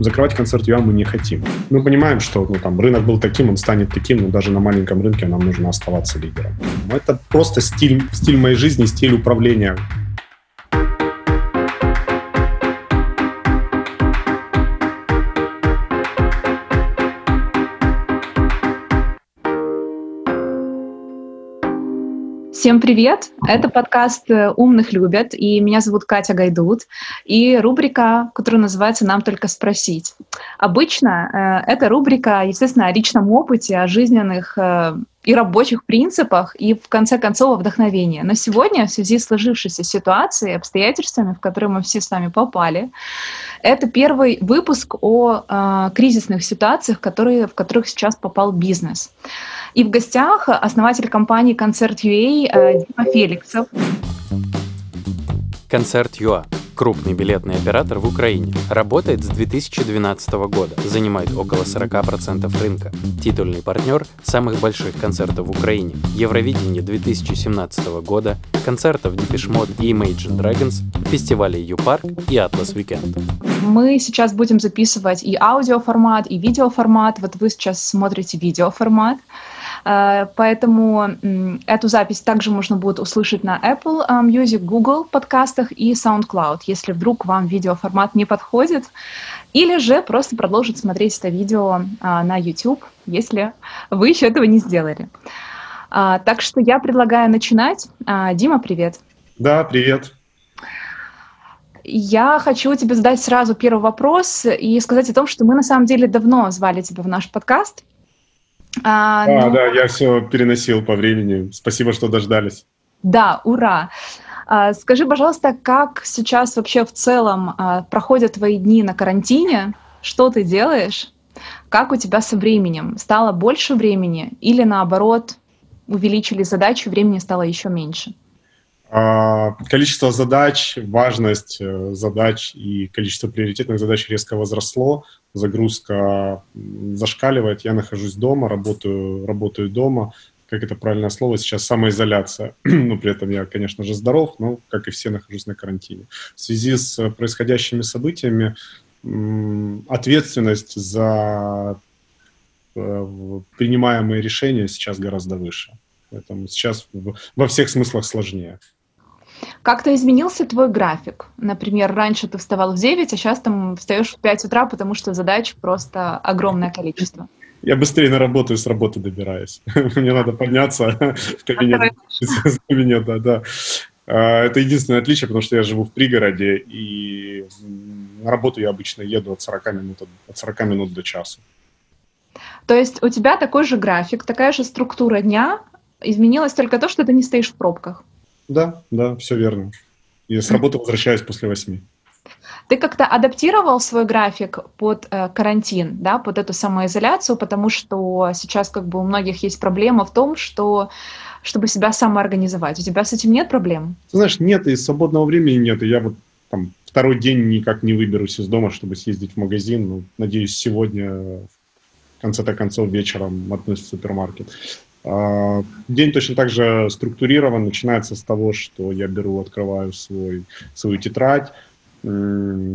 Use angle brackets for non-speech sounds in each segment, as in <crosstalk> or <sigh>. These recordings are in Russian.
закрывать концерт ЮА мы не хотим. Мы понимаем, что ну, там, рынок был таким, он станет таким, но даже на маленьком рынке нам нужно оставаться лидером. Это просто стиль, стиль моей жизни, стиль управления Всем привет! Это подкаст э, «Умных любят», и меня зовут Катя Гайдут, и рубрика, которая называется «Нам только спросить». Обычно э, эта рубрика, естественно, о личном опыте, о жизненных э, и рабочих принципах, и в конце концов о вдохновении. Но сегодня, в связи с сложившейся ситуацией, обстоятельствами, в которые мы все с вами попали, это первый выпуск о э, кризисных ситуациях, которые, в которых сейчас попал бизнес. И в гостях основатель компании «Концерт UA» э, Дима Феликсов. «Концерт ЮА» — крупный билетный оператор в Украине. Работает с 2012 года, занимает около 40% рынка. Титульный партнер самых больших концертов в Украине. Евровидение 2017 года, концертов Depeche Mode и Imagine Dragons, фестивалей Ю-Парк и Atlas Weekend. Мы сейчас будем записывать и аудиоформат, и видеоформат. Вот вы сейчас смотрите видеоформат. Э, поэтому эту запись также можно будет услышать на Apple э, Music, Google подкастах и SoundCloud, если вдруг вам видеоформат не подходит, или же просто продолжить смотреть это видео э, на YouTube, если вы еще этого не сделали. Так что я предлагаю начинать. Дима, привет. Да, привет. Я хочу тебе задать сразу первый вопрос и сказать о том, что мы на самом деле давно звали тебя в наш подкаст. А, а но... да, я все переносил по времени. Спасибо, что дождались. Да, ура. А, скажи, пожалуйста, как сейчас вообще в целом а, проходят твои дни на карантине? Что ты делаешь? Как у тебя со временем? Стало больше времени или наоборот увеличили задачи, времени стало еще меньше? А, количество задач, важность э, задач и количество приоритетных задач резко возросло, загрузка зашкаливает, я нахожусь дома, работаю, работаю дома, как это правильное слово сейчас, самоизоляция. <clears throat> но при этом я, конечно же, здоров, но, как и все, нахожусь на карантине. В связи с происходящими событиями ответственность за э, принимаемые решения сейчас гораздо выше. Поэтому сейчас во всех смыслах сложнее. Как-то изменился твой график? Например, раньше ты вставал в 9, а сейчас там встаешь в 5 утра, потому что задач просто огромное количество. Я быстрее на работу и с работы добираюсь. <laughs> Мне надо подняться <laughs> в кабинет. <laughs> кабинета, да. А, это единственное отличие, потому что я живу в пригороде, и на работу я обычно еду от 40 минут, от 40 минут до часа. То есть у тебя такой же график, такая же структура дня, изменилось только то, что ты не стоишь в пробках. Да, да, все верно. И с работы возвращаюсь после восьми. Ты как-то адаптировал свой график под э, карантин, да, под эту самоизоляцию, потому что сейчас как бы у многих есть проблема в том, что чтобы себя самоорганизовать. У тебя с этим нет проблем? Ты знаешь, нет, и свободного времени нет. И я вот там второй день никак не выберусь из дома, чтобы съездить в магазин. Ну, надеюсь, сегодня в конце-то концов вечером отнусь в супермаркет. А, день точно так же структурирован, начинается с того, что я беру, открываю свой, свою тетрадь,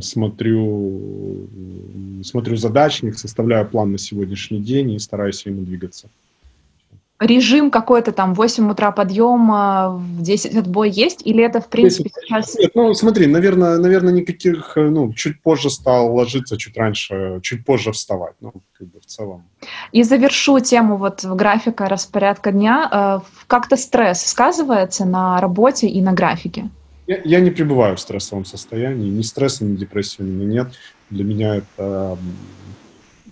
смотрю, смотрю задачник, составляю план на сегодняшний день и стараюсь ему двигаться режим какой-то там 8 утра подъем, в 10 отбой есть? Или это, в принципе, сейчас... Нет, ну, смотри, наверное, наверное, никаких, э, ну, чуть позже стал ложиться, чуть раньше, чуть позже вставать, ну, как бы в целом. И завершу тему вот графика распорядка дня. Э, как-то стресс сказывается на работе и на графике? Я, я не пребываю в стрессовом состоянии, ни стресса, ни депрессии у меня нет. Для меня это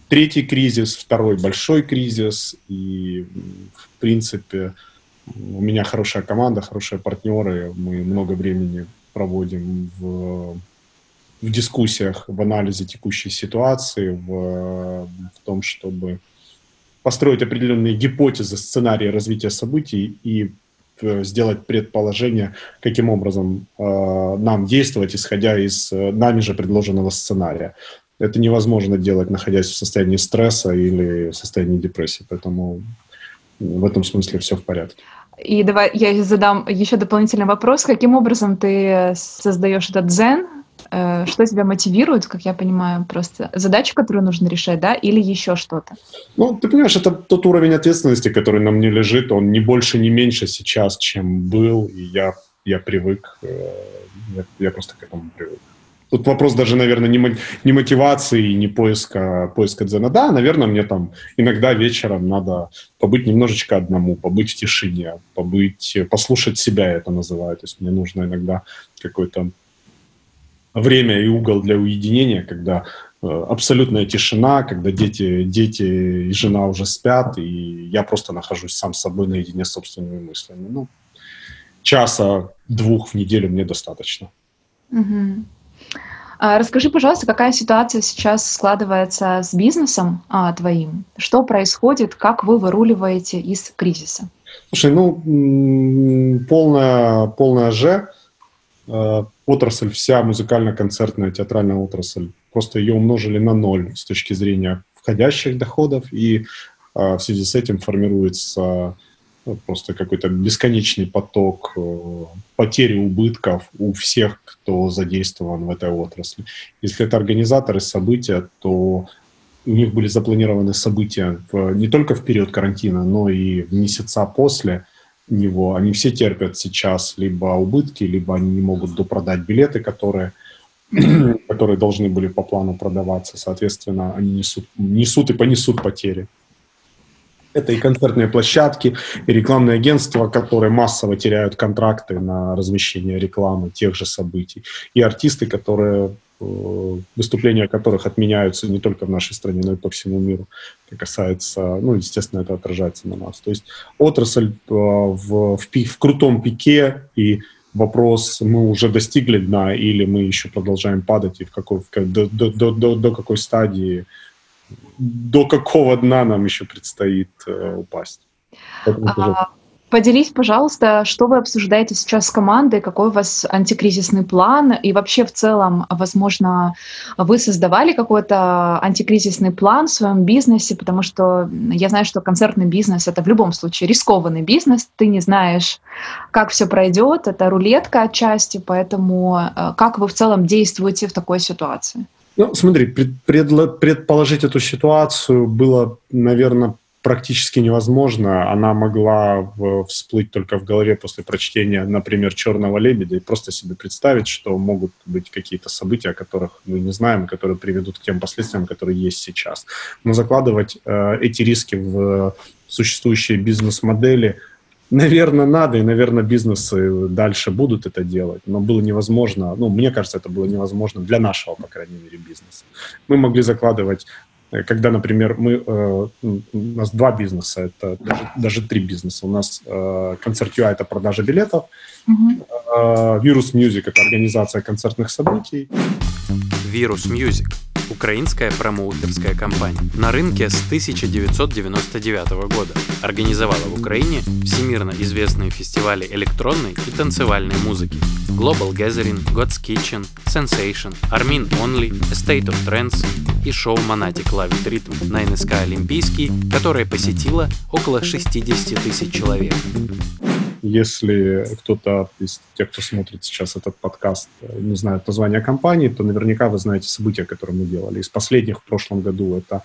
третий кризис, второй большой кризис, и, в принципе, у меня хорошая команда, хорошие партнеры, мы много времени проводим в, в дискуссиях, в анализе текущей ситуации, в, в том, чтобы построить определенные гипотезы, сценарии развития событий и э, сделать предположение, каким образом э, нам действовать, исходя из э, нами же предложенного сценария. Это невозможно делать, находясь в состоянии стресса или в состоянии депрессии. Поэтому в этом смысле все в порядке. И давай я задам еще дополнительный вопрос. Каким образом ты создаешь этот дзен Э, что тебя мотивирует, как я понимаю, просто задача, которую нужно решать, да, или еще что-то? Ну, ты понимаешь, это тот уровень ответственности, который на мне лежит, он не больше, не меньше сейчас, чем был, и я, я привык, э, я, я просто к этому привык. Тут вопрос даже, наверное, не, не мотивации, не поиска, поиска дзена. Да, наверное, мне там иногда вечером надо побыть немножечко одному, побыть в тишине, побыть, послушать себя, это называют. То есть мне нужно иногда какое-то время и угол для уединения, когда э, абсолютная тишина, когда дети, дети и жена уже спят, и я просто нахожусь сам с собой наедине с собственными мыслями. Ну, часа двух в неделю мне достаточно. Угу. А расскажи, пожалуйста, какая ситуация сейчас складывается с бизнесом а, твоим? Что происходит? Как вы выруливаете из кризиса? Слушай, ну, полная, полная Ж, э, отрасль вся, музыкально-концертная, театральная отрасль, просто ее умножили на ноль с точки зрения входящих доходов, и э, в связи с этим формируется просто какой-то бесконечный поток э, потери убытков у всех, кто задействован в этой отрасли. Если это организаторы события, то у них были запланированы события в, не только в период карантина, но и в месяца после него. Они все терпят сейчас либо убытки, либо они не могут допродать билеты, которые, <clears throat> которые должны были по плану продаваться. Соответственно, они несут, несут и понесут потери. Это и концертные площадки, и рекламные агентства, которые массово теряют контракты на размещение рекламы тех же событий, и артисты, которые э, выступления которых отменяются не только в нашей стране, но и по всему миру. Это касается, ну, естественно, это отражается на нас. То есть отрасль э, в, в, в крутом пике, и вопрос, мы уже достигли дна, или мы еще продолжаем падать, и в какой, в, до, до, до, до какой стадии до какого дна нам еще предстоит э, упасть. А, поделись, пожалуйста, что вы обсуждаете сейчас с командой, какой у вас антикризисный план, и вообще в целом, возможно, вы создавали какой-то антикризисный план в своем бизнесе, потому что я знаю, что концертный бизнес — это в любом случае рискованный бизнес, ты не знаешь, как все пройдет, это рулетка отчасти, поэтому э, как вы в целом действуете в такой ситуации? Ну, смотри, пред, предположить эту ситуацию было, наверное, практически невозможно. Она могла всплыть только в голове после прочтения, например, «Черного лебедя» и просто себе представить, что могут быть какие-то события, о которых мы не знаем, которые приведут к тем последствиям, которые есть сейчас. Но закладывать э, эти риски в существующие бизнес-модели – Наверное, надо, и, наверное, бизнесы дальше будут это делать, но было невозможно, ну, мне кажется, это было невозможно для нашего, по крайней мере, бизнеса. Мы могли закладывать, э, когда, например, мы, э, у нас два бизнеса, это даже, даже три бизнеса. У нас э, концерт UI – это продажа билетов, mm-hmm. Virus Music – это организация концертных событий. Virus Music – украинская промоутерская компания. На рынке с 1999 года организовала в Украине всемирно известные фестивали электронной и танцевальной музыки. Global Gathering, God's Kitchen, Sensation, Armin Only, State of Trance и шоу Monatic Love Rhythm на НСК Олимпийский, которое посетило около 60 тысяч человек. Если кто-то из тех, кто смотрит сейчас этот подкаст, не знает название компании, то наверняка вы знаете события, которые мы делали. Из последних в прошлом году это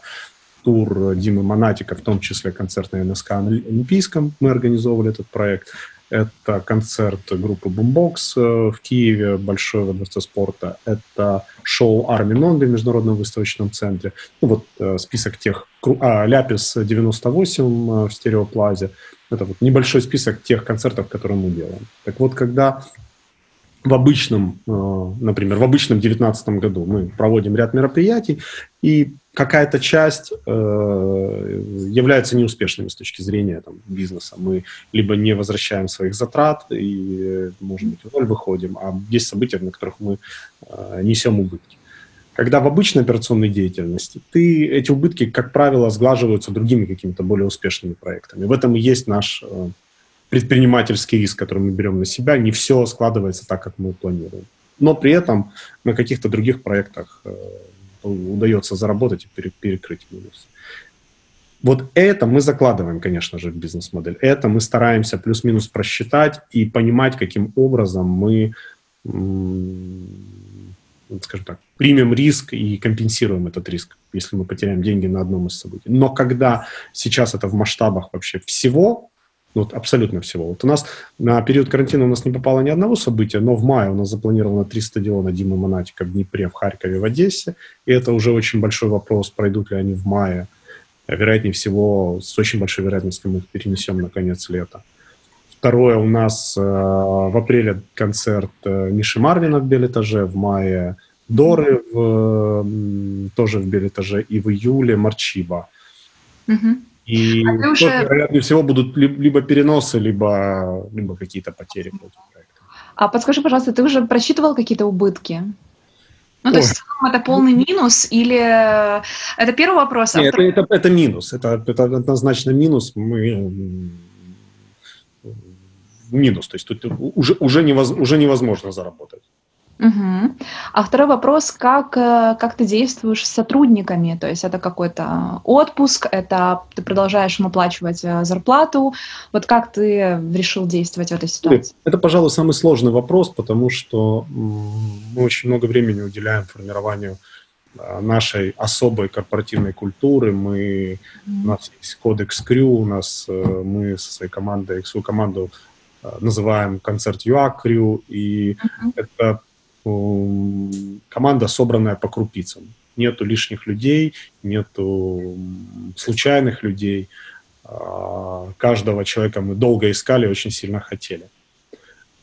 тур Димы Монатика, в том числе концерт на НСК Олимпийском. Мы организовывали этот проект. Это концерт группы Boombox э, в Киеве, большой во Дворце спорта. Это шоу Арми Нонды в Международном выставочном центре. Ну вот э, список тех... А, Ляпис 98 э, в Стереоплазе. Это вот небольшой список тех концертов, которые мы делаем. Так вот, когда в обычном, э, например, в обычном 2019 году мы проводим ряд мероприятий, и какая-то часть э, является неуспешными с точки зрения там, бизнеса. Мы либо не возвращаем своих затрат и, может быть, в ноль выходим, а есть события, на которых мы э, несем убытки. Когда в обычной операционной деятельности ты, эти убытки, как правило, сглаживаются другими какими-то более успешными проектами. В этом и есть наш э, предпринимательский риск, который мы берем на себя. Не все складывается так, как мы планируем. Но при этом на каких-то других проектах э, удается заработать и перекрыть минус. Вот это мы закладываем, конечно же, в бизнес-модель. Это мы стараемся плюс-минус просчитать и понимать, каким образом мы скажем так, примем риск и компенсируем этот риск, если мы потеряем деньги на одном из событий. Но когда сейчас это в масштабах вообще всего, ну, вот абсолютно всего. Вот у нас на период карантина у нас не попало ни одного события, но в мае у нас запланировано три стадиона Димы Монатика в Днепре, в Харькове, в Одессе. И это уже очень большой вопрос, пройдут ли они в мае. Вероятнее всего, с очень большой вероятностью мы их перенесем на конец лета. Второе, у нас э, в апреле концерт э, Миши Марвина в Белетаже, в мае Доры в, э, тоже в Белетаже, и в июле Марчиба. Угу. И а уже... вероятнее всего будут либо переносы, либо, либо какие-то потери. А подскажи, пожалуйста, ты уже просчитывал какие-то убытки? Ну, то Ой. есть это полный минус или это первый вопрос? А Нет, а это, это, это минус. Это, это однозначно минус. Мы минус. То есть тут уже, уже, невоз, уже невозможно заработать. Угу. А второй вопрос, как, э, как ты действуешь с сотрудниками? То есть это какой-то отпуск, это ты продолжаешь им оплачивать э, зарплату. Вот как ты решил действовать в этой ситуации? Это, пожалуй, самый сложный вопрос, потому что мы очень много времени уделяем формированию э, нашей особой корпоративной культуры. Мы, mm У нас есть кодекс Крю, у нас мы со своей командой, свою команду называем концерт ЮА Крю, и mm-hmm. это команда, собранная по крупицам. Нету лишних людей, нету случайных людей. А, каждого человека мы долго искали, очень сильно хотели.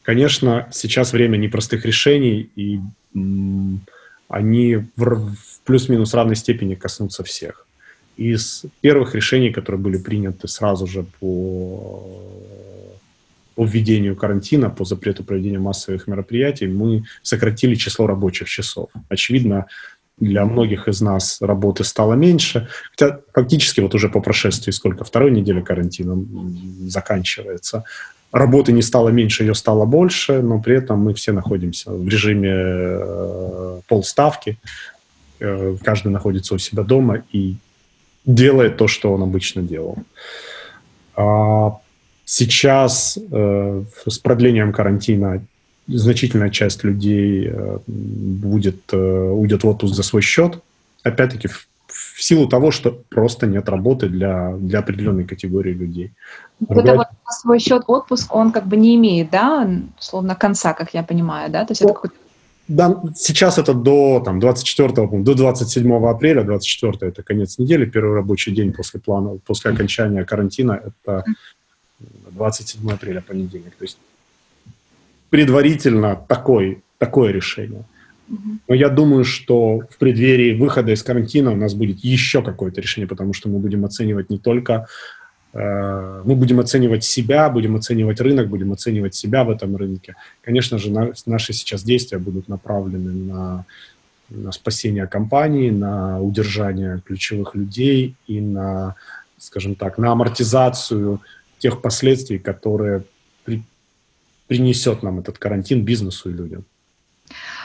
Конечно, сейчас время непростых решений, и они в плюс-минус равной степени коснутся всех. Из первых решений, которые были приняты сразу же по по введению карантина, по запрету проведения массовых мероприятий, мы сократили число рабочих часов. Очевидно, для многих из нас работы стало меньше. Хотя фактически вот уже по прошествии сколько, второй недели карантина заканчивается. Работы не стало меньше, ее стало больше, но при этом мы все находимся в режиме э, полставки. Э, каждый находится у себя дома и делает то, что он обычно делал. А Сейчас э, с продлением карантина значительная часть людей э, будет, э, уйдет в отпуск за свой счет. Опять-таки, в, в силу того, что просто нет работы для, для определенной категории людей. Вот это вот свой счет отпуск, он как бы не имеет, да, словно конца, как я понимаю, да? То есть это какой-то да, сейчас это до там, 24 до 27 апреля, 24 это конец недели, первый рабочий день после плана, после окончания карантина, это 27 апреля, понедельник. То есть предварительно такой, такое решение. Но я думаю, что в преддверии выхода из карантина у нас будет еще какое-то решение, потому что мы будем оценивать не только э, мы будем оценивать себя, будем оценивать рынок, будем оценивать себя в этом рынке. Конечно же, на, наши сейчас действия будут направлены на, на спасение компании, на удержание ключевых людей и на, скажем так, на амортизацию тех последствий, которые при, принесет нам этот карантин бизнесу и людям.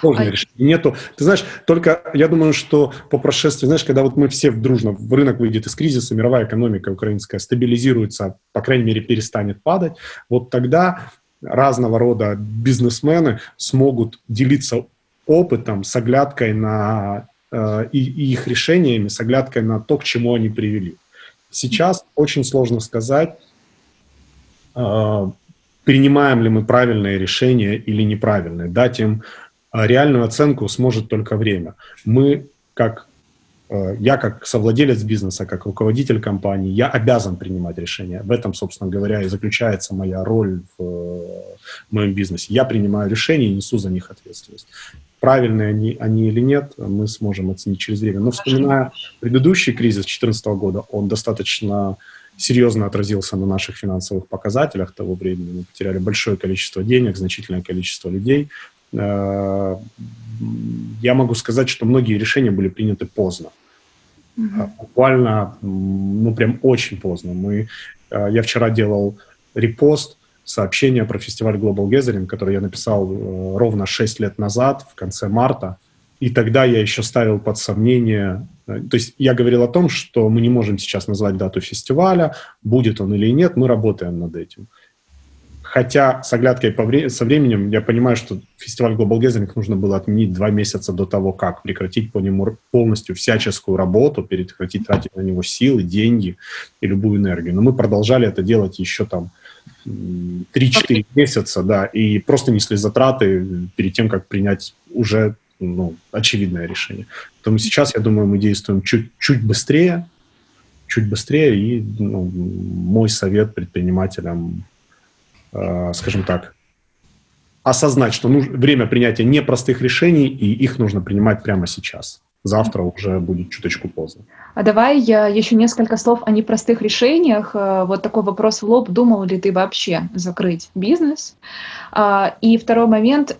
Сложное а... решение. Нету. Ты знаешь, только я думаю, что по прошествии, знаешь, когда вот мы все дружно, в рынок выйдет из кризиса, мировая экономика украинская стабилизируется, по крайней мере, перестанет падать, вот тогда разного рода бизнесмены смогут делиться опытом с оглядкой на э, и, и их решениями, с оглядкой на то, к чему они привели. Сейчас очень сложно сказать, принимаем ли мы правильное решение или неправильное. Дать им а, реальную оценку сможет только время. Мы, как а, я как совладелец бизнеса, как руководитель компании, я обязан принимать решения. В этом, собственно говоря, и заключается моя роль в моем бизнесе. Я принимаю решения и несу за них ответственность. Правильные они, они или нет, мы сможем оценить через время. Но вспоминая предыдущий кризис 2014 года, он достаточно серьезно отразился на наших финансовых показателях того времени. Мы потеряли большое количество денег, значительное количество людей. Э, я могу сказать, что многие решения были приняты поздно. Mm-hmm. Буквально, ну, прям очень поздно. Мы, э, я вчера делал репост сообщения про фестиваль Global Gathering, который я написал ровно 6 лет назад, в конце марта. И тогда я еще ставил под сомнение, э, то есть я говорил о том, что мы не можем сейчас назвать дату фестиваля, будет он или нет, мы работаем над этим. Хотя с оглядкой по вре- со временем я понимаю, что фестиваль Global Gathering нужно было отменить два месяца до того, как прекратить по нему полностью всяческую работу, прекратить тратить на него силы, деньги и любую энергию. Но мы продолжали это делать еще там 3-4 месяца, да, и просто несли затраты перед тем, как принять уже ну, очевидное решение. Поэтому сейчас, я думаю, мы действуем чуть, чуть быстрее, чуть быстрее, и ну, мой совет предпринимателям, э, скажем так, осознать, что нужно, время принятия непростых решений, и их нужно принимать прямо сейчас. Завтра уже будет чуточку поздно. А давай я еще несколько слов о непростых решениях. Э, вот такой вопрос в лоб. Думал ли ты вообще закрыть бизнес? А, и второй момент.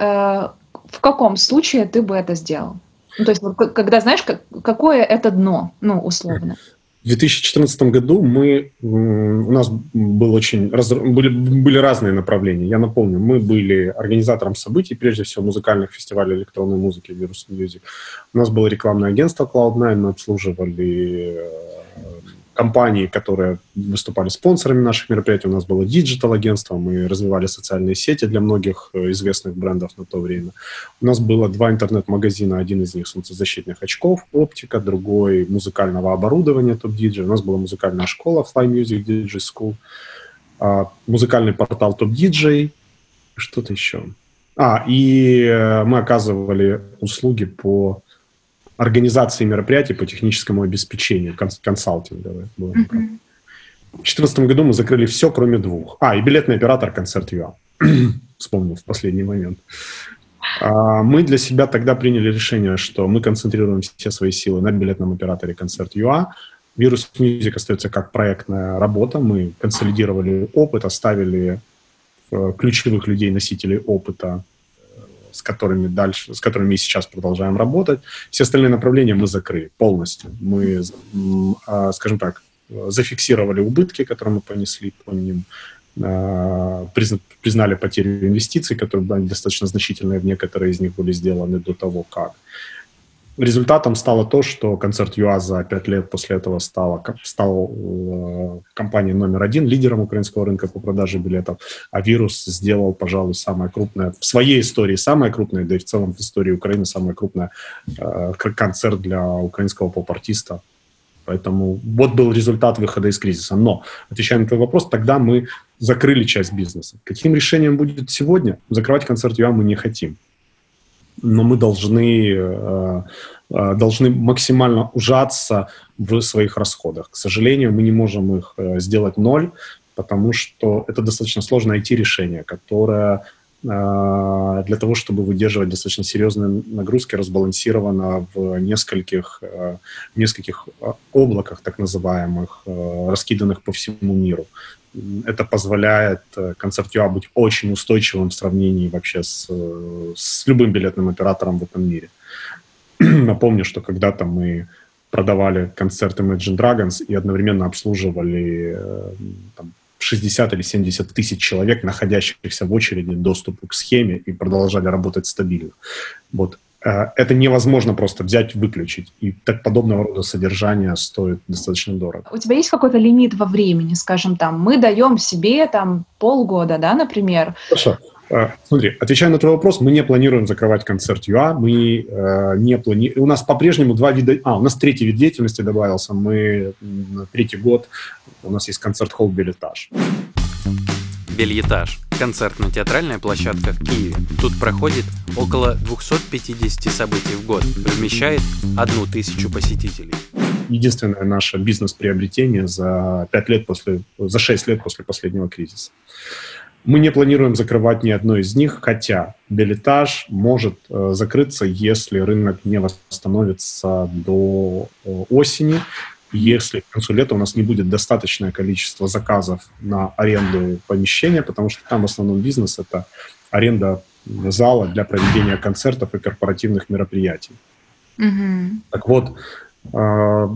В каком случае ты бы это сделал? Ну, то есть, когда знаешь, какое это дно, ну, условно. В 2014 году мы, у нас был очень, были, были разные направления. Я напомню, мы были организатором событий, прежде всего музыкальных фестивалей электронной музыки Virus Music. У нас было рекламное агентство Cloud9, мы обслуживали э, компании, которые выступали спонсорами наших мероприятий. У нас было диджитал-агентство, мы развивали социальные сети для многих э, известных брендов на то время. У нас было два интернет-магазина, один из них солнцезащитных очков, оптика, другой музыкального оборудования Top DJ. У нас была музыкальная школа Fly Music DJ School, а, музыкальный портал Top DJ, что-то еще. А, и э, мы оказывали услуги по организации мероприятий по техническому обеспечению, конс- консалтинговые. Mm-hmm. В 2014 году мы закрыли все, кроме двух. А, и билетный оператор Concert.ua. <clears throat> Вспомнил в последний момент. А, мы для себя тогда приняли решение, что мы концентрируем все свои силы на билетном операторе концерт ЮА. Вирус Music остается как проектная работа. Мы консолидировали опыт, оставили э, ключевых людей, носителей опыта с которыми дальше, с которыми мы сейчас продолжаем работать. Все остальные направления мы закрыли полностью. Мы, а, скажем так, зафиксировали убытки, которые мы понесли по ним, а, признали потерю инвестиций, которые были достаточно значительные, некоторые из них были сделаны до того, как. Результатом стало то, что концерт ЮА за пять лет после этого стала, стал э, компанией номер один, лидером украинского рынка по продаже билетов, а вирус сделал, пожалуй, самое крупное, в своей истории самое крупное, да и в целом в истории Украины самое крупное э, концерт для украинского поп-артиста. Поэтому вот был результат выхода из кризиса. Но, отвечая на твой вопрос, тогда мы закрыли часть бизнеса. Каким решением будет сегодня? Закрывать концерт ЮА мы не хотим но мы должны, э, э, должны максимально ужаться в своих расходах. К сожалению, мы не можем их э, сделать ноль, потому что это достаточно сложно найти решение, которое для того, чтобы выдерживать достаточно серьезные нагрузки, разбалансировано в нескольких, в нескольких облаках, так называемых, раскиданных по всему миру это позволяет э, концертюа быть очень устойчивым в сравнении вообще с, э, с любым билетным оператором в этом мире. <clears throat> Напомню, что когда-то мы продавали концерты Imagine Dragons и одновременно обслуживали э, там, 60 или 70 тысяч человек, находящихся в очереди доступу к схеме и продолжали работать стабильно. Вот Э, это невозможно просто взять, выключить. И так подобного рода содержание стоит достаточно дорого. У тебя есть какой-то лимит во времени, скажем, там, мы даем себе там полгода, да, например? Хорошо. Э, смотри, отвечая на твой вопрос, мы не планируем закрывать концерт ЮА, мы э, не планируем... У нас по-прежнему два вида... А, у нас третий вид деятельности добавился. Мы третий год, у нас есть концерт-холл «Билетаж». Бельетаж – концертно-театральная площадка в Киеве. Тут проходит около 250 событий в год, вмещает одну тысячу посетителей. Единственное наше бизнес-приобретение за 5 лет после, за 6 лет после последнего кризиса. Мы не планируем закрывать ни одно из них, хотя билетаж может э, закрыться, если рынок не восстановится до э, осени если к концу лета у нас не будет достаточное количество заказов на аренду помещения, потому что там в основном бизнес — это аренда зала для проведения концертов и корпоративных мероприятий. Mm-hmm. Так вот, а,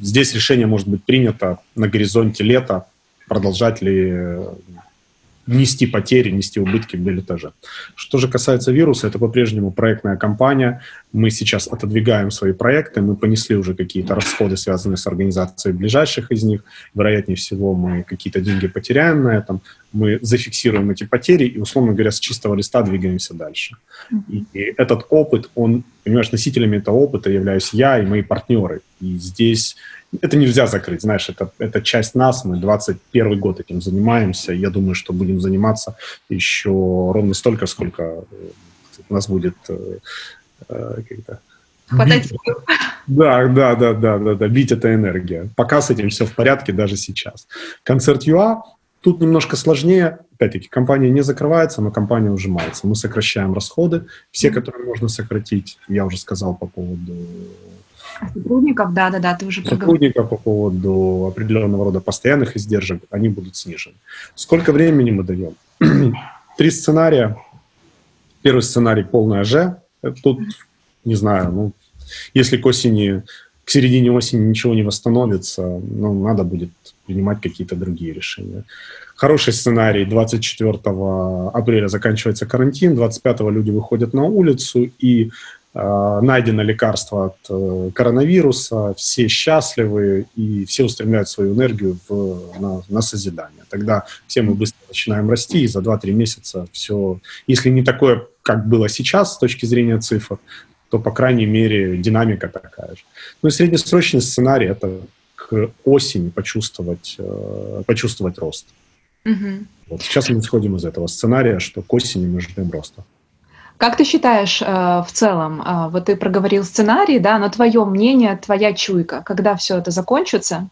здесь решение может быть принято на горизонте лета, продолжать ли нести потери, нести убытки в билетаже. Что же касается вируса, это по-прежнему проектная компания. Мы сейчас отодвигаем свои проекты, мы понесли уже какие-то расходы, связанные с организацией ближайших из них. Вероятнее всего, мы какие-то деньги потеряем на этом. Мы зафиксируем эти потери и, условно говоря, с чистого листа двигаемся дальше. И, и этот опыт, он, понимаешь, носителями этого опыта являюсь я и мои партнеры. И здесь это нельзя закрыть, знаешь, это, это часть нас, мы 21 год этим занимаемся, я думаю, что будем заниматься еще ровно столько, сколько э, у нас будет э, э, как-то Хватать Да, да, да, да, да, да, бить это энергия. Пока с этим все в порядке, даже сейчас. Концерт ЮА тут немножко сложнее. Опять-таки, компания не закрывается, но компания ужимается. Мы сокращаем расходы, все, которые можно сократить. Я уже сказал по поводу Сотрудников, да, да, да, ты уже Сотрудников по поводу определенного рода постоянных издержек, они будут снижены. Сколько времени мы даем? <clears throat> Три сценария. Первый сценарий полная Ж. Тут, не знаю, ну, если к осени, к середине осени ничего не восстановится, ну, надо будет принимать какие-то другие решения. Хороший сценарий. 24 апреля заканчивается карантин, 25 люди выходят на улицу, и найдено лекарство от э, коронавируса, все счастливы и все устремляют свою энергию в, на, на созидание. Тогда все мы быстро начинаем расти, и за 2-3 месяца все, если не такое, как было сейчас с точки зрения цифр, то, по крайней мере, динамика такая же. Ну и среднесрочный сценарий – это к осени почувствовать, э, почувствовать рост. Угу. Вот сейчас мы исходим из этого сценария, что к осени мы ждем роста. Как ты считаешь э, в целом, э, вот ты проговорил сценарий, да, но твое мнение, твоя чуйка, когда все это закончится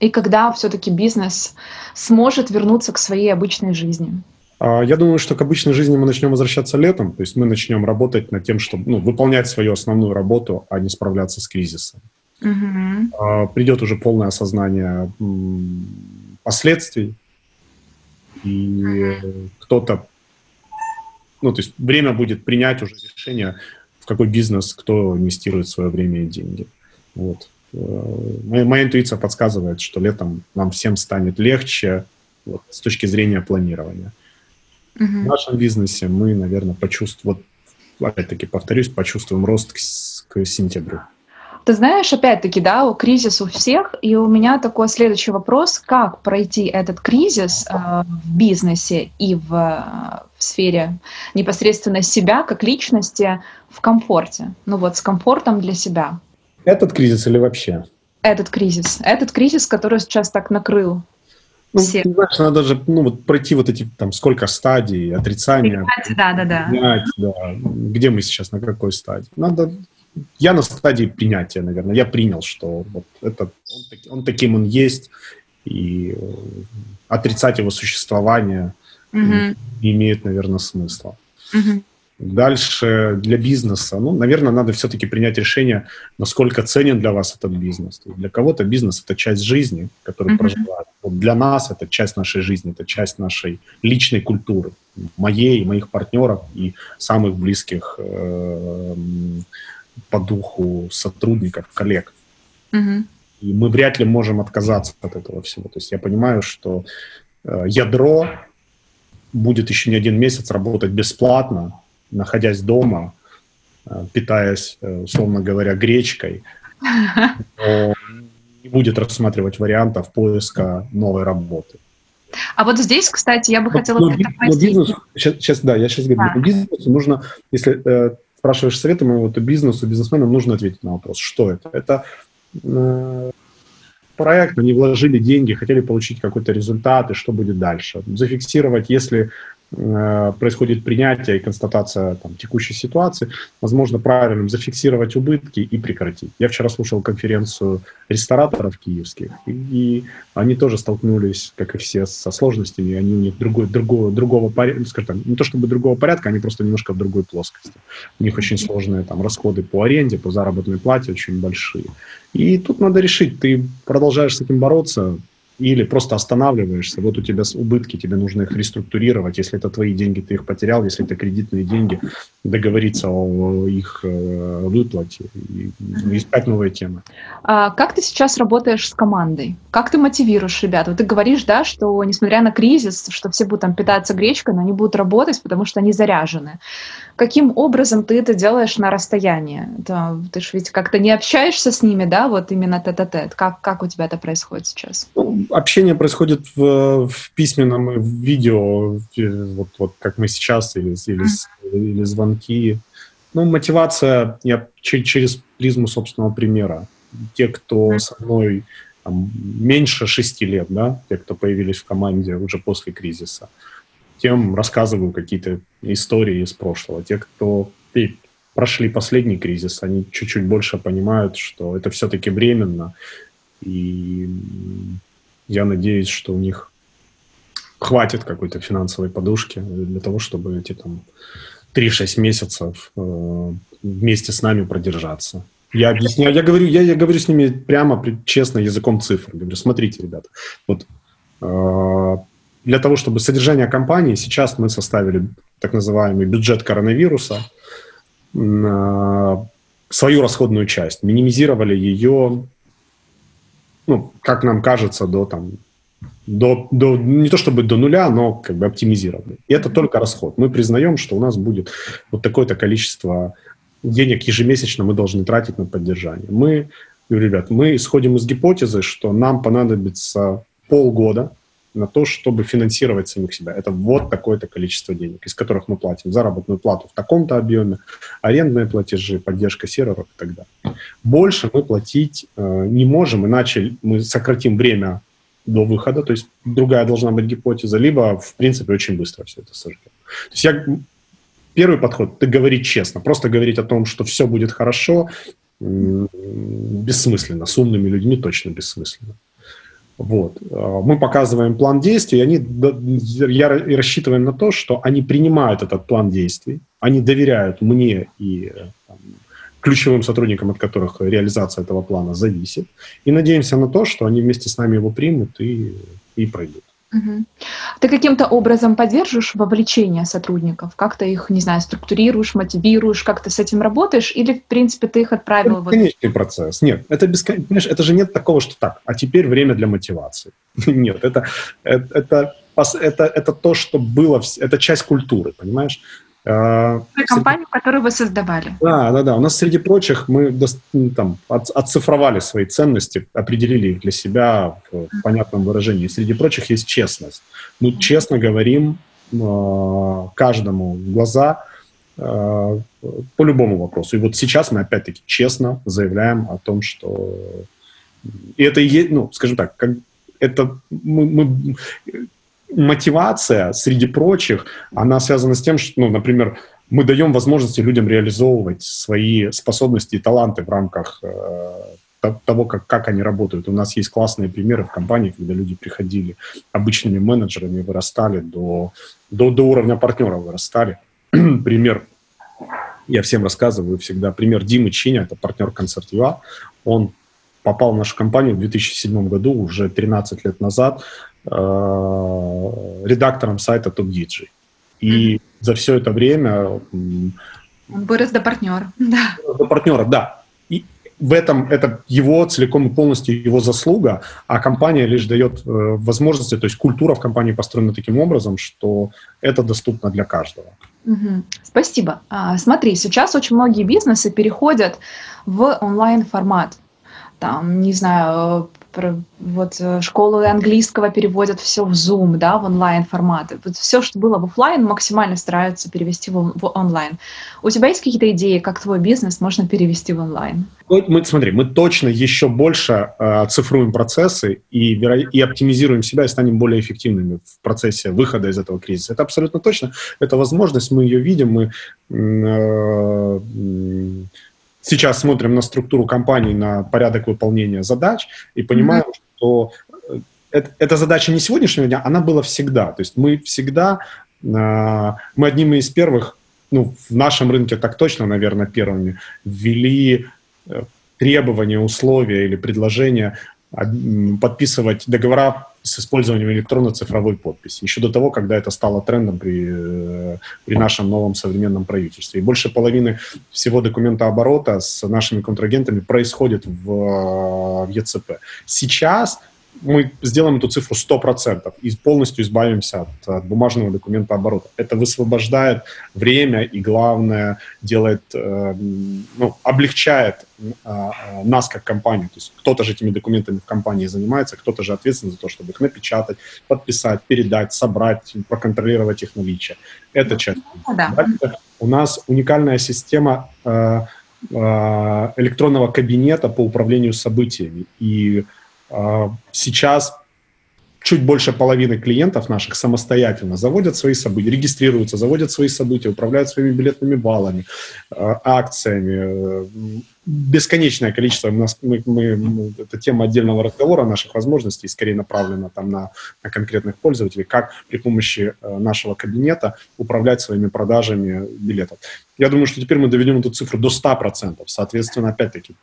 и когда все-таки бизнес сможет вернуться к своей обычной жизни? А, я думаю, что к обычной жизни мы начнем возвращаться летом, то есть мы начнем работать над тем, чтобы ну, выполнять свою основную работу, а не справляться с кризисом. Угу. Придет уже полное осознание последствий, и кто-то ну, то есть время будет принять уже решение, в какой бизнес кто инвестирует свое время и деньги. Вот. Э, моя, моя интуиция подсказывает, что летом нам всем станет легче вот, с точки зрения планирования. Угу. В нашем бизнесе мы, наверное, почувствуем, вот, опять-таки повторюсь, почувствуем рост к, к сентябрю. Ты знаешь, опять-таки, да, кризис у всех, и у меня такой следующий вопрос, как пройти этот кризис э, в бизнесе и в, в сфере непосредственно себя как личности в комфорте, ну вот с комфортом для себя. Этот кризис или вообще? Этот кризис, этот кризис, который сейчас так накрыл ну, все. Ты знаешь, надо же ну, вот пройти вот эти там сколько стадий отрицания. Принять, да, да, да. Принять, да. Где мы сейчас, на какой стадии? Надо я на стадии принятия, наверное. Я принял, что вот это, он, он таким он есть, и э, отрицать его существование угу. не имеет, наверное, смысла. Угу. Дальше для бизнеса, ну, наверное, надо все-таки принять решение, насколько ценен для вас этот бизнес. Для кого-то бизнес это часть жизни, которую mm-hmm. проживают. Вот для нас это часть нашей жизни, это часть нашей личной культуры, моей, моих партнеров и самых близких э, по духу сотрудников, коллег. Угу. И мы вряд ли можем отказаться от этого всего. То есть я понимаю, что э, ядро будет еще не один месяц работать бесплатно, находясь дома, э, питаясь, э, условно говоря, гречкой, но не будет рассматривать вариантов поиска новой работы. А вот здесь, кстати, я бы но, хотела... Но, но бизнес, сейчас, сейчас, да, я сейчас говорю, да. бизнесу нужно, если э, спрашиваешь совета моего, то бизнесу, бизнесменам нужно ответить на вопрос, что это. Это э, проект, они вложили деньги, хотели получить какой-то результат, и что будет дальше. Зафиксировать, если происходит принятие и констатация там, текущей ситуации, возможно, правильным зафиксировать убытки и прекратить. Я вчера слушал конференцию рестораторов киевских, и, и они тоже столкнулись, как и все, со сложностями, они у них другой, другого, другого порядка, скажем так, не то чтобы другого порядка, они просто немножко в другой плоскости. У них очень сложные там расходы по аренде, по заработной плате очень большие. И тут надо решить, ты продолжаешь с этим бороться, или просто останавливаешься, вот у тебя убытки, тебе нужно их реструктурировать, если это твои деньги, ты их потерял, если это кредитные деньги, договориться о их э, выплате и искать новые темы. А как ты сейчас работаешь с командой? Как ты мотивируешь ребят? Вот ты говоришь, да, что несмотря на кризис, что все будут там питаться гречкой, но они будут работать, потому что они заряжены. Каким образом ты это делаешь на расстоянии? Это, ты же ведь как-то не общаешься с ними, да, вот именно тет-а-тет. Как, как у тебя это происходит сейчас? Ну, общение происходит в, в письменном в видео, вот, вот как мы сейчас, или, или, mm. или звонки. Ну, мотивация я через призму собственного примера. Те, кто mm. со мной там, меньше шести лет, да, те, кто появились в команде уже после кризиса, тем рассказываю какие-то истории из прошлого. Те, кто прошли последний кризис, они чуть-чуть больше понимают, что это все-таки временно, и я надеюсь, что у них хватит какой-то финансовой подушки для того, чтобы эти там 3-6 месяцев э, вместе с нами продержаться. Я объясняю, я говорю, я, я говорю с ними прямо, честно, языком цифр. Говорю, смотрите, ребята, вот э, для того, чтобы содержание компании, сейчас мы составили так называемый бюджет коронавируса, э, свою расходную часть, минимизировали ее ну, как нам кажется, до там до, до, не то чтобы до нуля, но как бы оптимизированы. И это только расход. Мы признаем, что у нас будет вот такое-то количество денег ежемесячно мы должны тратить на поддержание. Мы, ребят, мы исходим из гипотезы, что нам понадобится полгода на то, чтобы финансировать самих себя. Это вот такое-то количество денег, из которых мы платим заработную плату в таком-то объеме, арендные платежи, поддержка серверов и так далее. Больше мы платить э, не можем, иначе мы сократим время до выхода, то есть другая должна быть гипотеза, либо, в принципе, очень быстро все это сожжем. То есть я, первый подход – ты говорить честно, просто говорить о том, что все будет хорошо, бессмысленно, с умными людьми точно бессмысленно. Вот. А, мы показываем план действий, и они, я рассчитываем на то, что они принимают этот план действий, они доверяют мне и там, ключевым сотрудникам, от которых реализация этого плана зависит, и надеемся на то, что они вместе с нами его примут и, и пройдут. Угу. Ты каким-то образом поддерживаешь вовлечение сотрудников? Как ты их, не знаю, структурируешь, мотивируешь, как ты с этим работаешь? Или, в принципе, ты их отправил? Это бесконечный процесс. Нет, это бескон... Понимаешь, это же нет такого, что так, а теперь время для мотивации. <laughs> Нет, это, это, это, это, это то, что было, это часть культуры, понимаешь? А, компанию, которую вы создавали. Да, да, да. У нас среди прочих мы ну, там, от, отцифровали свои ценности, определили их для себя в, в понятном выражении. Среди прочих есть честность. Мы честно говорим э, каждому в глаза э, по любому вопросу. И вот сейчас мы опять-таки честно заявляем о том, что и это и есть, ну, скажем так, как это мы, мы мотивация, среди прочих, она связана с тем, что, ну, например, мы даем возможности людям реализовывать свои способности и таланты в рамках э, того, как, как они работают. У нас есть классные примеры в компании, когда люди приходили обычными менеджерами, вырастали до, до, до уровня партнера, вырастали. <clears throat> Пример, я всем рассказываю всегда, пример Димы Чиня, это партнер концерт ЮА. Он попал в нашу компанию в 2007 году, уже 13 лет назад, редактором сайта TopDJ. И mm-hmm. за все это время... Он вырос до партнера, <laughs> да. До партнера, да. И в этом это его целиком и полностью его заслуга, а компания лишь дает э, возможности, то есть культура в компании построена таким образом, что это доступно для каждого. Угу. Спасибо. А, смотри, сейчас очень многие бизнесы переходят в онлайн формат. Там, не знаю, вот э, школы английского переводят все в Zoom, да, в онлайн форматы. Вот все, что было в офлайн, максимально стараются перевести в, в онлайн. У тебя есть какие-то идеи, как твой бизнес можно перевести в онлайн? Мы, смотри, мы точно еще больше э, цифруем процессы и, и оптимизируем себя и станем более эффективными в процессе выхода из этого кризиса. Это абсолютно точно. Это возможность, мы ее видим, мы э, сейчас смотрим на структуру компании, на порядок выполнения задач и понимаем, mm-hmm. что э, это, эта задача не сегодняшнего дня, она была всегда. То есть мы всегда, э, мы одними из первых, ну, в нашем рынке так точно, наверное, первыми, ввели э, требования, условия или предложения подписывать договора с использованием электронно-цифровой подписи. Еще до того, когда это стало трендом при, э, при нашем новом современном правительстве. И больше половины всего документооборота с нашими контрагентами происходит в, в ЕЦП. Сейчас мы сделаем эту цифру 100% и полностью избавимся от, от бумажного документа оборота. Это высвобождает время и, главное, делает, э, ну, облегчает э, нас как компанию. То есть кто-то же этими документами в компании занимается, кто-то же ответственен за то, чтобы их напечатать, подписать, передать, собрать, проконтролировать их наличие. Это часть. Да. У нас уникальная система э, э, электронного кабинета по управлению событиями. И сейчас чуть больше половины клиентов наших самостоятельно заводят свои события, регистрируются, заводят свои события, управляют своими билетными баллами, а, акциями. Бесконечное количество. Мы, мы, это тема отдельного разговора наших возможностей, скорее направлена там на, на конкретных пользователей, как при помощи э, нашего кабинета управлять своими продажами билетов. Я думаю, что теперь мы доведем эту цифру до 100%. Соответственно, опять-таки,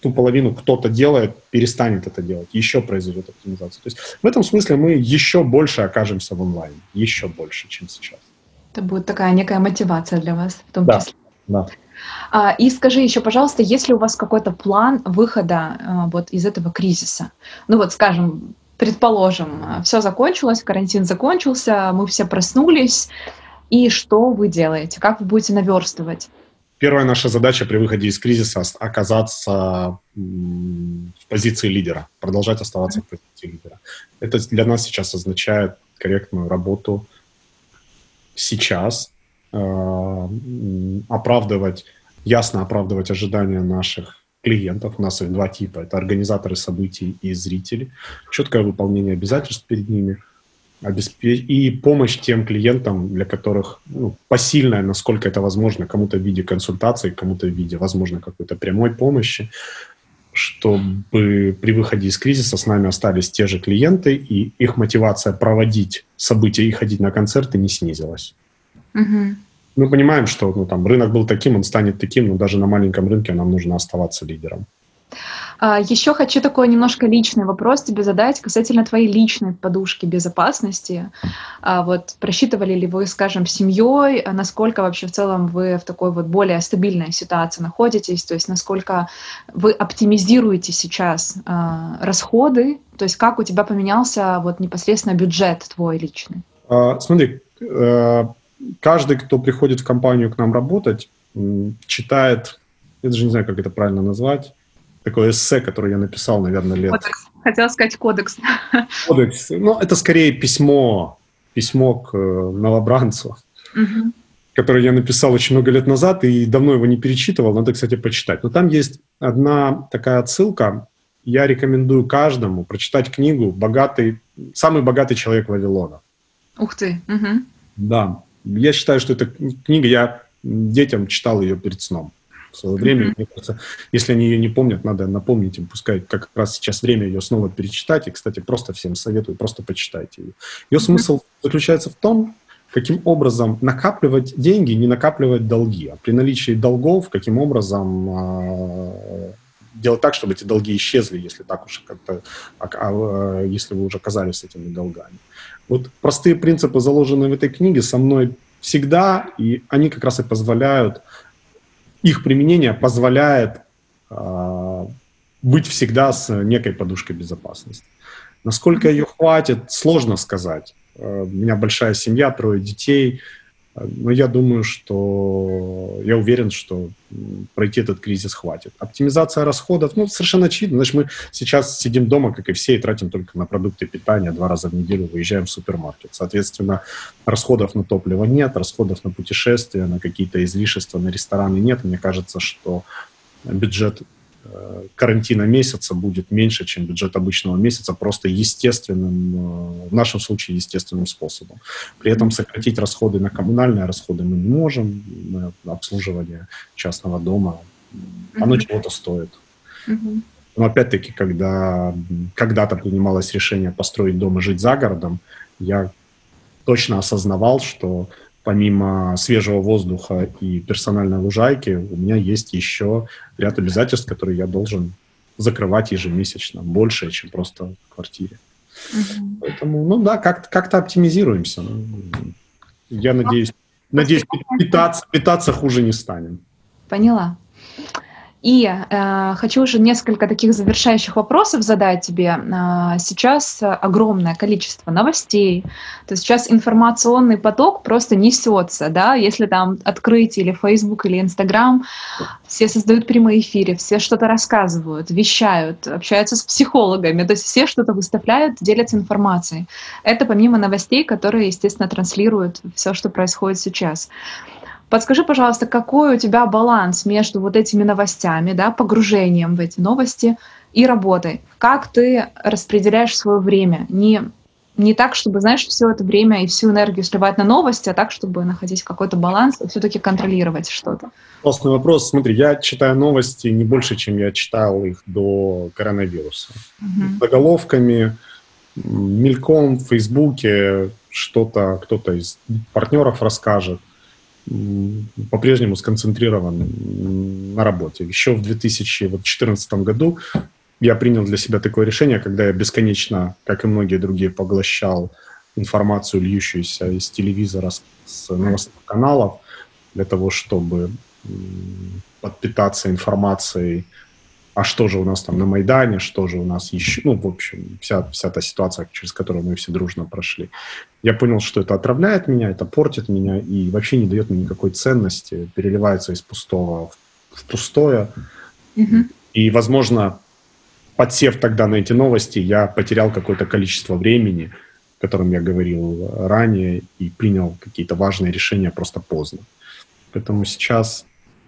ту половину кто-то делает, перестанет это делать, еще произойдет оптимизация. То есть в этом смысле мы еще больше окажемся в онлайн, еще больше, чем сейчас. Это будет такая некая мотивация для вас в том да, числе. Да. А, и скажи еще, пожалуйста, есть ли у вас какой-то план выхода а, вот из этого кризиса? Ну вот, скажем, предположим, все закончилось, карантин закончился, мы все проснулись, и что вы делаете? Как вы будете наверстывать? Первая наша задача при выходе из кризиса – оказаться в позиции лидера, продолжать оставаться в позиции лидера. Это для нас сейчас означает корректную работу сейчас, э, оправдывать, ясно оправдывать ожидания наших клиентов. У нас их два типа. Это организаторы событий и зрители. Четкое выполнение обязательств перед ними – и помощь тем клиентам, для которых ну, посильная, насколько это возможно, кому-то в виде консультации, кому-то в виде, возможно, какой-то прямой помощи, чтобы при выходе из кризиса с нами остались те же клиенты, и их мотивация проводить события и ходить на концерты не снизилась. Угу. Мы понимаем, что ну, там, рынок был таким, он станет таким, но даже на маленьком рынке нам нужно оставаться лидером. А, Еще хочу такой немножко личный вопрос тебе задать касательно твоей личной подушки безопасности. А, вот просчитывали ли вы, скажем, семьей, а насколько вообще в целом вы в такой вот более стабильной ситуации находитесь, то есть насколько вы оптимизируете сейчас расходы, то есть как у тебя поменялся вот непосредственно бюджет твой личный? Смотри, э, каждый, кто приходит в компанию к нам работать, читает, я даже не знаю, как это правильно назвать, такое эссе, которое я написал, наверное, лет... Кодекс. Хотела сказать кодекс. <laughs> Кодекс. Ну, это скорее письмо, письмо к э, новобранцу, угу. которое я написал очень много лет назад и давно его не перечитывал. Надо, кстати, почитать. Но там есть одна такая отсылка. Я рекомендую каждому прочитать книгу «Богатый, «Самый богатый человек Вавилона». Ух ты! Угу. Да. Я считаю, что эта книга, я детям читал ее перед сном в свое время. Mm-hmm. Мне кажется, если они ее не помнят, надо напомнить им, пускай как раз сейчас время ее снова перечитать. И, кстати, просто всем советую, просто почитайте ее. Ее mm-hmm. смысл заключается в том, каким образом накапливать деньги, не накапливать долги. А при наличии долгов, каким образом э, делать так, чтобы эти долги исчезли, если так уж как-то, а, а, если вы уже оказались с этими долгами. Вот простые принципы, заложенные в этой книге, со мной всегда, и они как раз и позволяют их применение позволяет э, быть всегда с некой подушкой безопасности. Насколько ее хватит, сложно сказать. Uh, у меня большая семья, трое детей – но я думаю, что я уверен, что пройти этот кризис хватит. Оптимизация расходов, ну, совершенно очевидно. Значит, мы сейчас сидим дома, как и все, и тратим только на продукты питания. Два раза в неделю выезжаем в супермаркет. Соответственно, расходов на топливо нет, расходов на путешествия, на какие-то излишества, на рестораны нет. Мне кажется, что бюджет карантина месяца будет меньше, чем бюджет обычного месяца, просто естественным, э, в нашем случае естественным способом. При этом сократить расходы на коммунальные расходы мы не можем, на обслуживание частного дома, оно mm-hmm. чего-то стоит. Mm-hmm. Но опять-таки, когда когда-то принималось решение построить дом и жить за городом, я точно осознавал, что помимо свежего воздуха и персональной лужайки, у меня есть еще ряд обязательств, которые я должен закрывать ежемесячно, больше, чем просто в квартире. Угу. Поэтому, ну да, как- как-то оптимизируемся. Я надеюсь, надеюсь питаться, питаться хуже не станем. Поняла. И э, хочу уже несколько таких завершающих вопросов задать тебе. Э, сейчас огромное количество новостей, то есть сейчас информационный поток просто несется, да, если там открыть или Facebook, или Instagram, все создают прямые эфиры, все что-то рассказывают, вещают, общаются с психологами, то есть все что-то выставляют, делятся информацией. Это помимо новостей, которые, естественно, транслируют все, что происходит сейчас. Подскажи, пожалуйста, какой у тебя баланс между вот этими новостями, да, погружением в эти новости и работой? Как ты распределяешь свое время? Не, не так, чтобы, знаешь, все это время и всю энергию сливать на новости, а так, чтобы находить какой-то баланс и все-таки контролировать что-то. Классный вопрос. Смотри, я читаю новости не больше, чем я читал их до коронавируса. Угу. Заголовками, мельком в Фейсбуке что-то кто-то из партнеров расскажет по-прежнему сконцентрирован на работе. Еще в 2014 году я принял для себя такое решение, когда я бесконечно, как и многие другие, поглощал информацию, льющуюся из телевизора, с новостных каналов, для того, чтобы подпитаться информацией а что же у нас там на Майдане, что же у нас еще, ну, в общем, вся, вся та ситуация, через которую мы все дружно прошли. Я понял, что это отравляет меня, это портит меня и вообще не дает мне никакой ценности, переливается из пустого в, в пустое. Mm-hmm. И, возможно, подсев тогда на эти новости, я потерял какое-то количество времени, о котором я говорил ранее, и принял какие-то важные решения просто поздно. Поэтому сейчас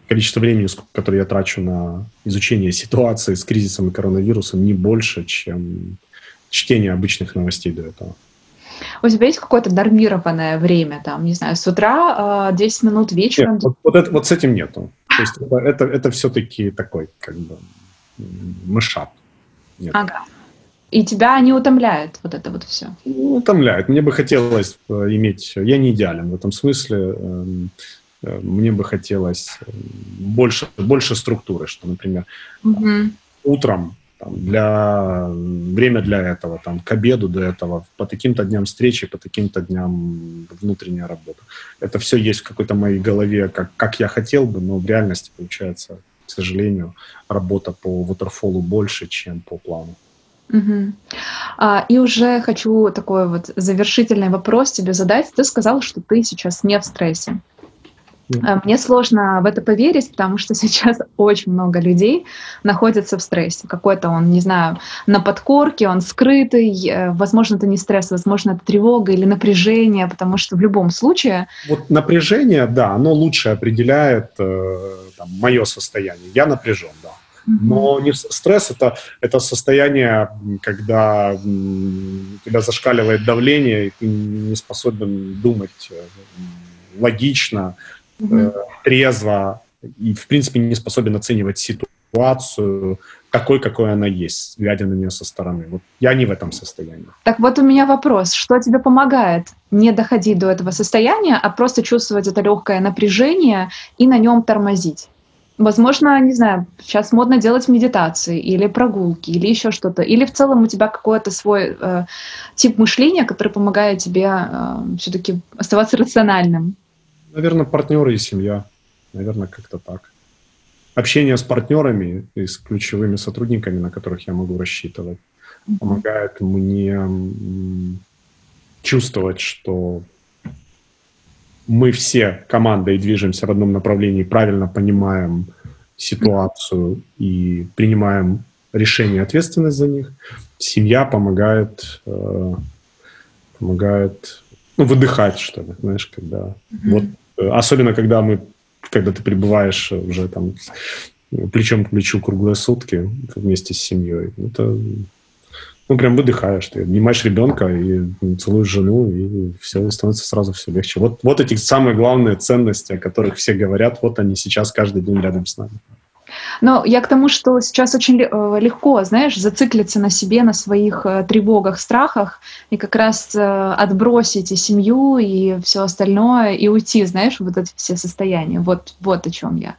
количество времени, которое я трачу на изучение ситуации с кризисом и коронавирусом, не больше, чем чтение обычных новостей до этого. У тебя есть какое-то нормированное время, там, не знаю, с утра 10 а, минут вечером? Нет, вот, вот, это, вот с этим нету. То есть это, это, это все-таки такой, как бы, мышат. Нет. Ага. И тебя не утомляет вот это вот все? Ну, утомляет. Мне бы хотелось э, иметь... Я не идеален в этом смысле. Мне бы хотелось э, больше, больше структуры, что, например, угу. утром там, для время для этого, там, к обеду до этого, по таким-то дням встречи, по таким-то дням внутренняя работа. Это все есть в какой-то моей голове, как, как я хотел бы, но в реальности получается, к сожалению, работа по waterfall больше, чем по плану. Угу. А, и уже хочу такой вот завершительный вопрос тебе задать. Ты сказал, что ты сейчас не в стрессе. Э, мне сложно в это поверить, потому что <laughs> сейчас очень много людей находятся в стрессе. Какой-то он, не знаю, на подкорке, он скрытый. Э, возможно, это не стресс, возможно, это тревога или напряжение, потому что в любом случае... Вот напряжение, да, оно лучше определяет э, там, мое состояние. Я напряжен, да. Но не стресс это, это состояние, когда у тебя зашкаливает давление, и ты не способен думать логично, угу. трезво и, в принципе, не способен оценивать ситуацию такой, какой она есть, глядя на нее со стороны. Вот я не в этом состоянии. Так вот у меня вопрос. Что тебе помогает не доходить до этого состояния, а просто чувствовать это легкое напряжение и на нем тормозить? Возможно, не знаю, сейчас модно делать медитации или прогулки, или еще что-то. Или в целом у тебя какой-то свой э, тип мышления, который помогает тебе э, все-таки оставаться рациональным. Наверное, партнеры и семья. Наверное, как-то так. Общение с партнерами и с ключевыми сотрудниками, на которых я могу рассчитывать, mm-hmm. помогает мне чувствовать, что мы все командой движемся в одном направлении, правильно понимаем ситуацию и принимаем решение, ответственность за них. Семья помогает, э, помогает ну, выдыхать, что ли, знаешь, когда mm-hmm. вот Особенно, когда мы, когда ты пребываешь уже там плечом к плечу круглые сутки вместе с семьей. Это ну, прям выдыхаешь, ты обнимаешь ребенка и целуешь жену, и все, становится сразу все легче. Вот, вот эти самые главные ценности, о которых все говорят, вот они сейчас каждый день рядом с нами. Но я к тому, что сейчас очень э, легко, знаешь, зациклиться на себе, на своих э, тревогах, страхах, и как раз э, отбросить и семью, и все остальное, и уйти, знаешь, вот эти все состояния. Вот, вот о чем я.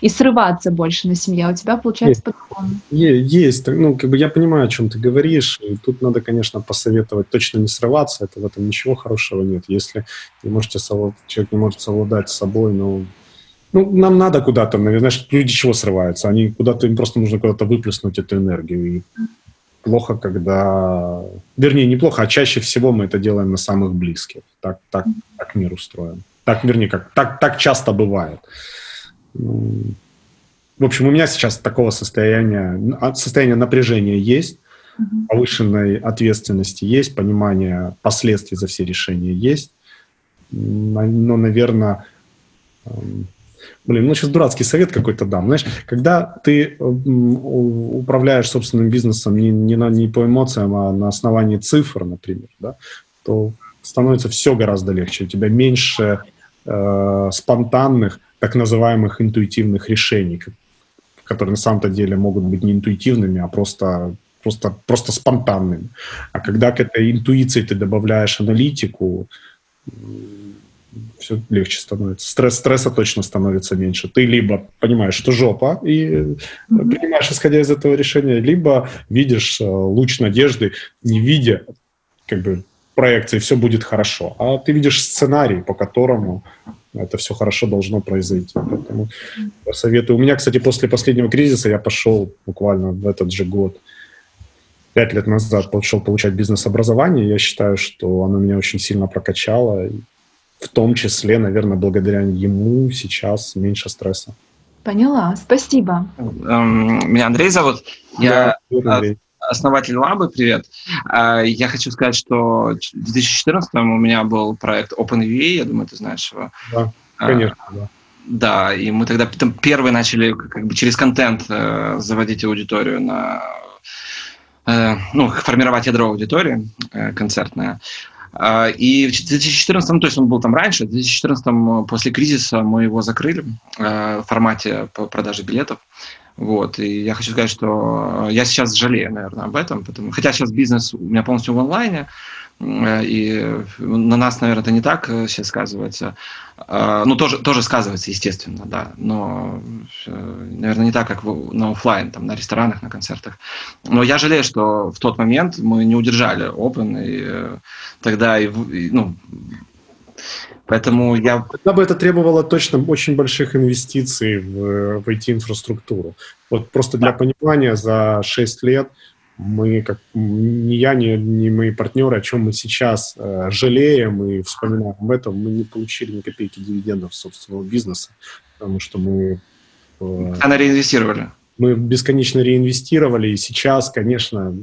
И срываться больше на семье. А у тебя получается по-другому. Есть. Ну, как бы я понимаю, о чем ты говоришь. И тут надо, конечно, посоветовать точно не срываться. Это в этом ничего хорошего нет. Если не можете человек не может совладать с собой, ну, ну, нам надо куда-то, наверное, знаешь, люди чего срываются? Они куда-то, им просто нужно куда-то выплеснуть эту энергию. И плохо, когда... Вернее, неплохо, а чаще всего мы это делаем на самых близких. Так, так, так мир устроен. Так, вернее, как, так, так часто бывает. Ну, в общем, у меня сейчас такого состояния, а, состояние напряжения есть, повышенной ответственности есть, понимание последствий за все решения есть. Но, наверное, Блин, ну сейчас дурацкий совет какой-то дам. Знаешь, когда ты управляешь собственным бизнесом не, не, на, не по эмоциям, а на основании цифр, например, да, то становится все гораздо легче. У тебя меньше э, спонтанных, так называемых интуитивных решений, которые на самом-то деле могут быть не интуитивными, а просто, просто, просто спонтанными. А когда к этой интуиции ты добавляешь аналитику, все легче становится. Стресс, стресса точно становится меньше. Ты либо понимаешь, что жопа, и mm-hmm. принимаешь, исходя из этого решения, либо видишь э, луч надежды, не видя как бы проекции, все будет хорошо. А ты видишь сценарий, по которому это все хорошо должно произойти. Поэтому советую. У меня, кстати, после последнего кризиса я пошел буквально в этот же год, пять лет назад пошел получать бизнес-образование. Я считаю, что оно меня очень сильно прокачало в том числе, наверное, благодаря ему сейчас меньше стресса. Поняла, спасибо. Эм, меня Андрей зовут. Я да, основатель Лабы, привет. А, я хочу сказать, что в 2014 у меня был проект OpenVA, я думаю, ты знаешь его. Да, а, конечно, да. Да, и мы тогда там первые начали как бы через контент э, заводить аудиторию на э, ну, формировать ядро аудитории э, концертное. А, и в 2014, то есть он был там раньше, в 2014 э, после кризиса мы его закрыли э, в формате по продаже билетов. Вот, и я хочу сказать, что я сейчас жалею, наверное, об этом, потому, хотя сейчас бизнес у меня полностью в онлайне, Э, и на нас, наверное, это не так э, все сказывается. Ну, тоже, тоже сказывается, естественно, да. Но, э, наверное, не так, как на офлайн, там, на ресторанах, на концертах. Но я жалею, что в тот момент мы не удержали Open, и тогда, и, ну, Поэтому я... Тогда бы это требовало точно очень больших инвестиций в, в IT-инфраструктуру. Вот просто для да. понимания, за 6 лет мы, как ни я, ни, ни мои партнеры, о чем мы сейчас э, жалеем и вспоминаем об этом, мы не получили ни копейки дивидендов собственного бизнеса, потому что мы... Э, Она реинвестировали. Мы бесконечно реинвестировали, и сейчас, конечно,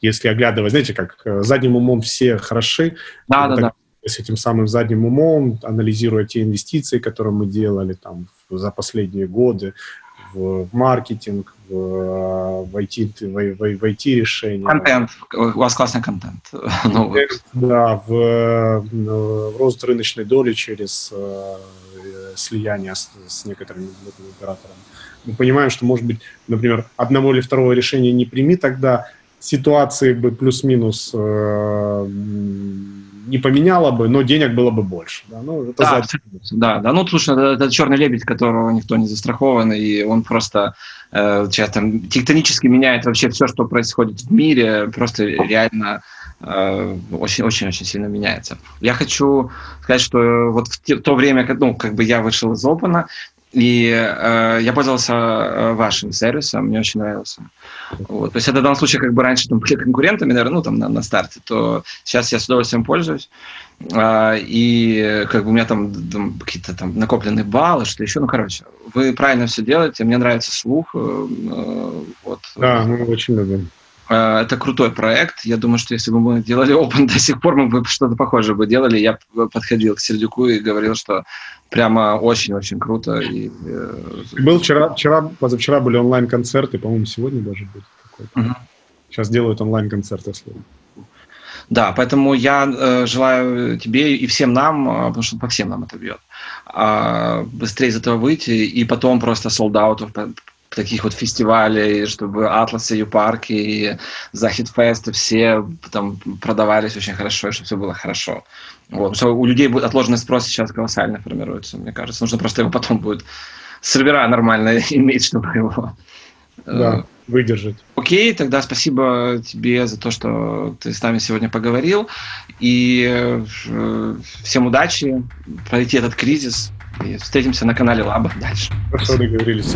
если оглядывать, знаете, как э, задним умом все хороши, да, да, да. с этим самым задним умом, анализируя те инвестиции, которые мы делали там за последние годы, в маркетинг, в, в, IT, в, в, IT решения. Контент. У вас классный контент. <laughs> Ну, да, в, в рост рыночной доли через э, слияние с, с некоторыми операторами. Мы понимаем, что, может быть, например, одного или второго решения не прими, тогда ситуации бы плюс-минус э, не поменяло бы, но денег было бы больше. Да, ну, это да, да, да, ну, слушай, это, это черный лебедь, которого никто не застрахован, и он просто э, сейчас там тектонически меняет вообще все, что происходит в мире, просто реально очень-очень-очень э, сильно меняется. Я хочу сказать, что вот в, то время, ну, как бы я вышел из Open, и э, я пользовался э, вашим сервисом, мне очень нравился. Вот. То есть это в данном случае как бы раньше там, были конкурентами, наверное, ну там на, на старте, то сейчас я с удовольствием пользуюсь. Э, и как бы у меня там, там какие-то там накопленные баллы, что еще. Ну, короче, вы правильно все делаете, мне нравится слух. Э, э, вот. Да, мы очень любим. Э, это крутой проект. Я думаю, что если бы мы делали Open до сих пор, мы бы что-то похожее бы делали. Я подходил к Сердюку и говорил, что прямо очень-очень круто. И, э, Был вчера, вчера, позавчера были онлайн-концерты, по-моему, сегодня даже будет какой-то. Угу. Сейчас делают онлайн-концерты, да, поэтому я э, желаю тебе и всем нам, э, потому что по всем нам это бьет, э, быстрее из этого выйти и потом просто солдаутов таких вот фестивалей, чтобы Атлас и Юпарки и Захид Фест все там продавались очень хорошо, и чтобы все было хорошо. Вот. Что у людей будет отложенный спрос сейчас колоссально формируется, мне кажется. Нужно просто его потом будет сервера нормально <laughs> иметь, чтобы его э, да, выдержать. Окей, тогда спасибо тебе за то, что ты с нами сегодня поговорил. И э, всем удачи, пройти этот кризис. И встретимся на канале Лаба дальше. Хорошо договорились.